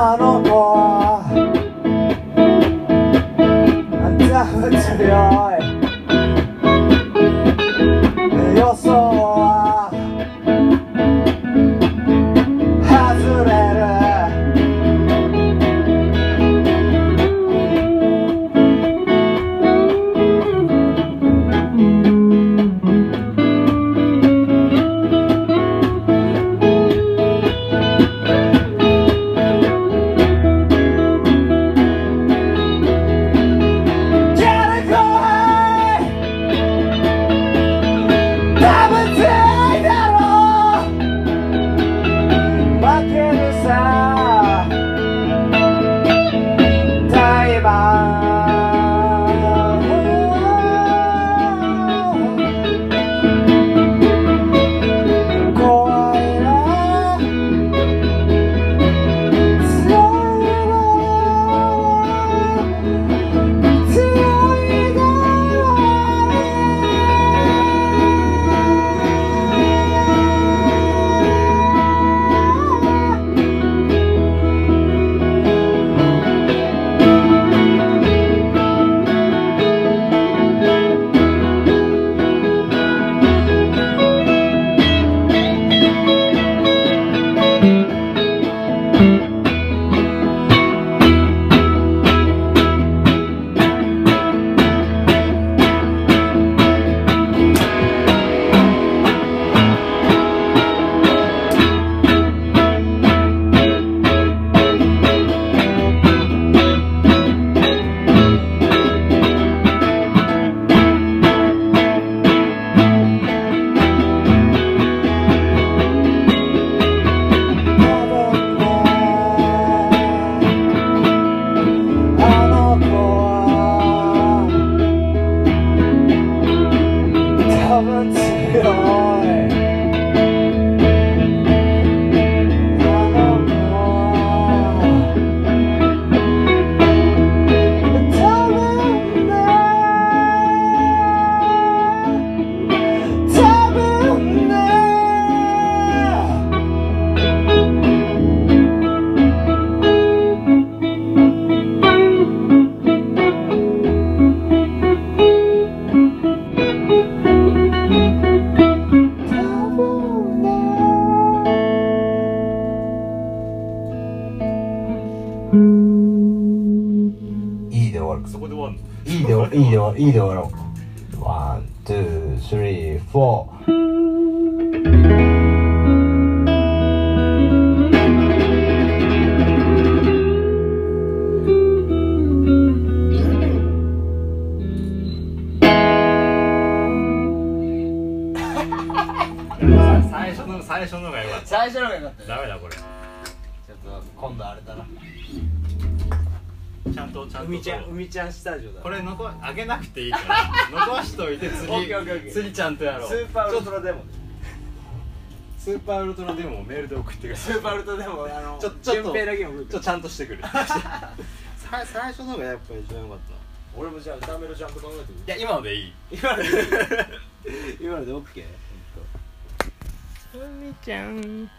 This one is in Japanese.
あの子はあんたは強い。予想。そこで終わんの？いいでいいで終わるいいで終わろう。 One, two, three, four。最初の最初のがよかった。最初のが良かったねダメだこれ。ちょっと今度あれだなちゃんとちゃんと海ちゃん海ちゃんスタジオだ。これ残あげなくていいから。残しといて次次ちゃんとやろう。スーパーウルトラデモ。スーパーウルトラデモをメールで送ってください。スーパーウルトラデモあのちょちょっとだけもちょっとちゃんとしてくれ さ最初のがやっぱ一番よかった。俺もじゃあ歌メロちゃんと考えてみる。いや今のでいい。今ので 今ので OK? 海ちゃん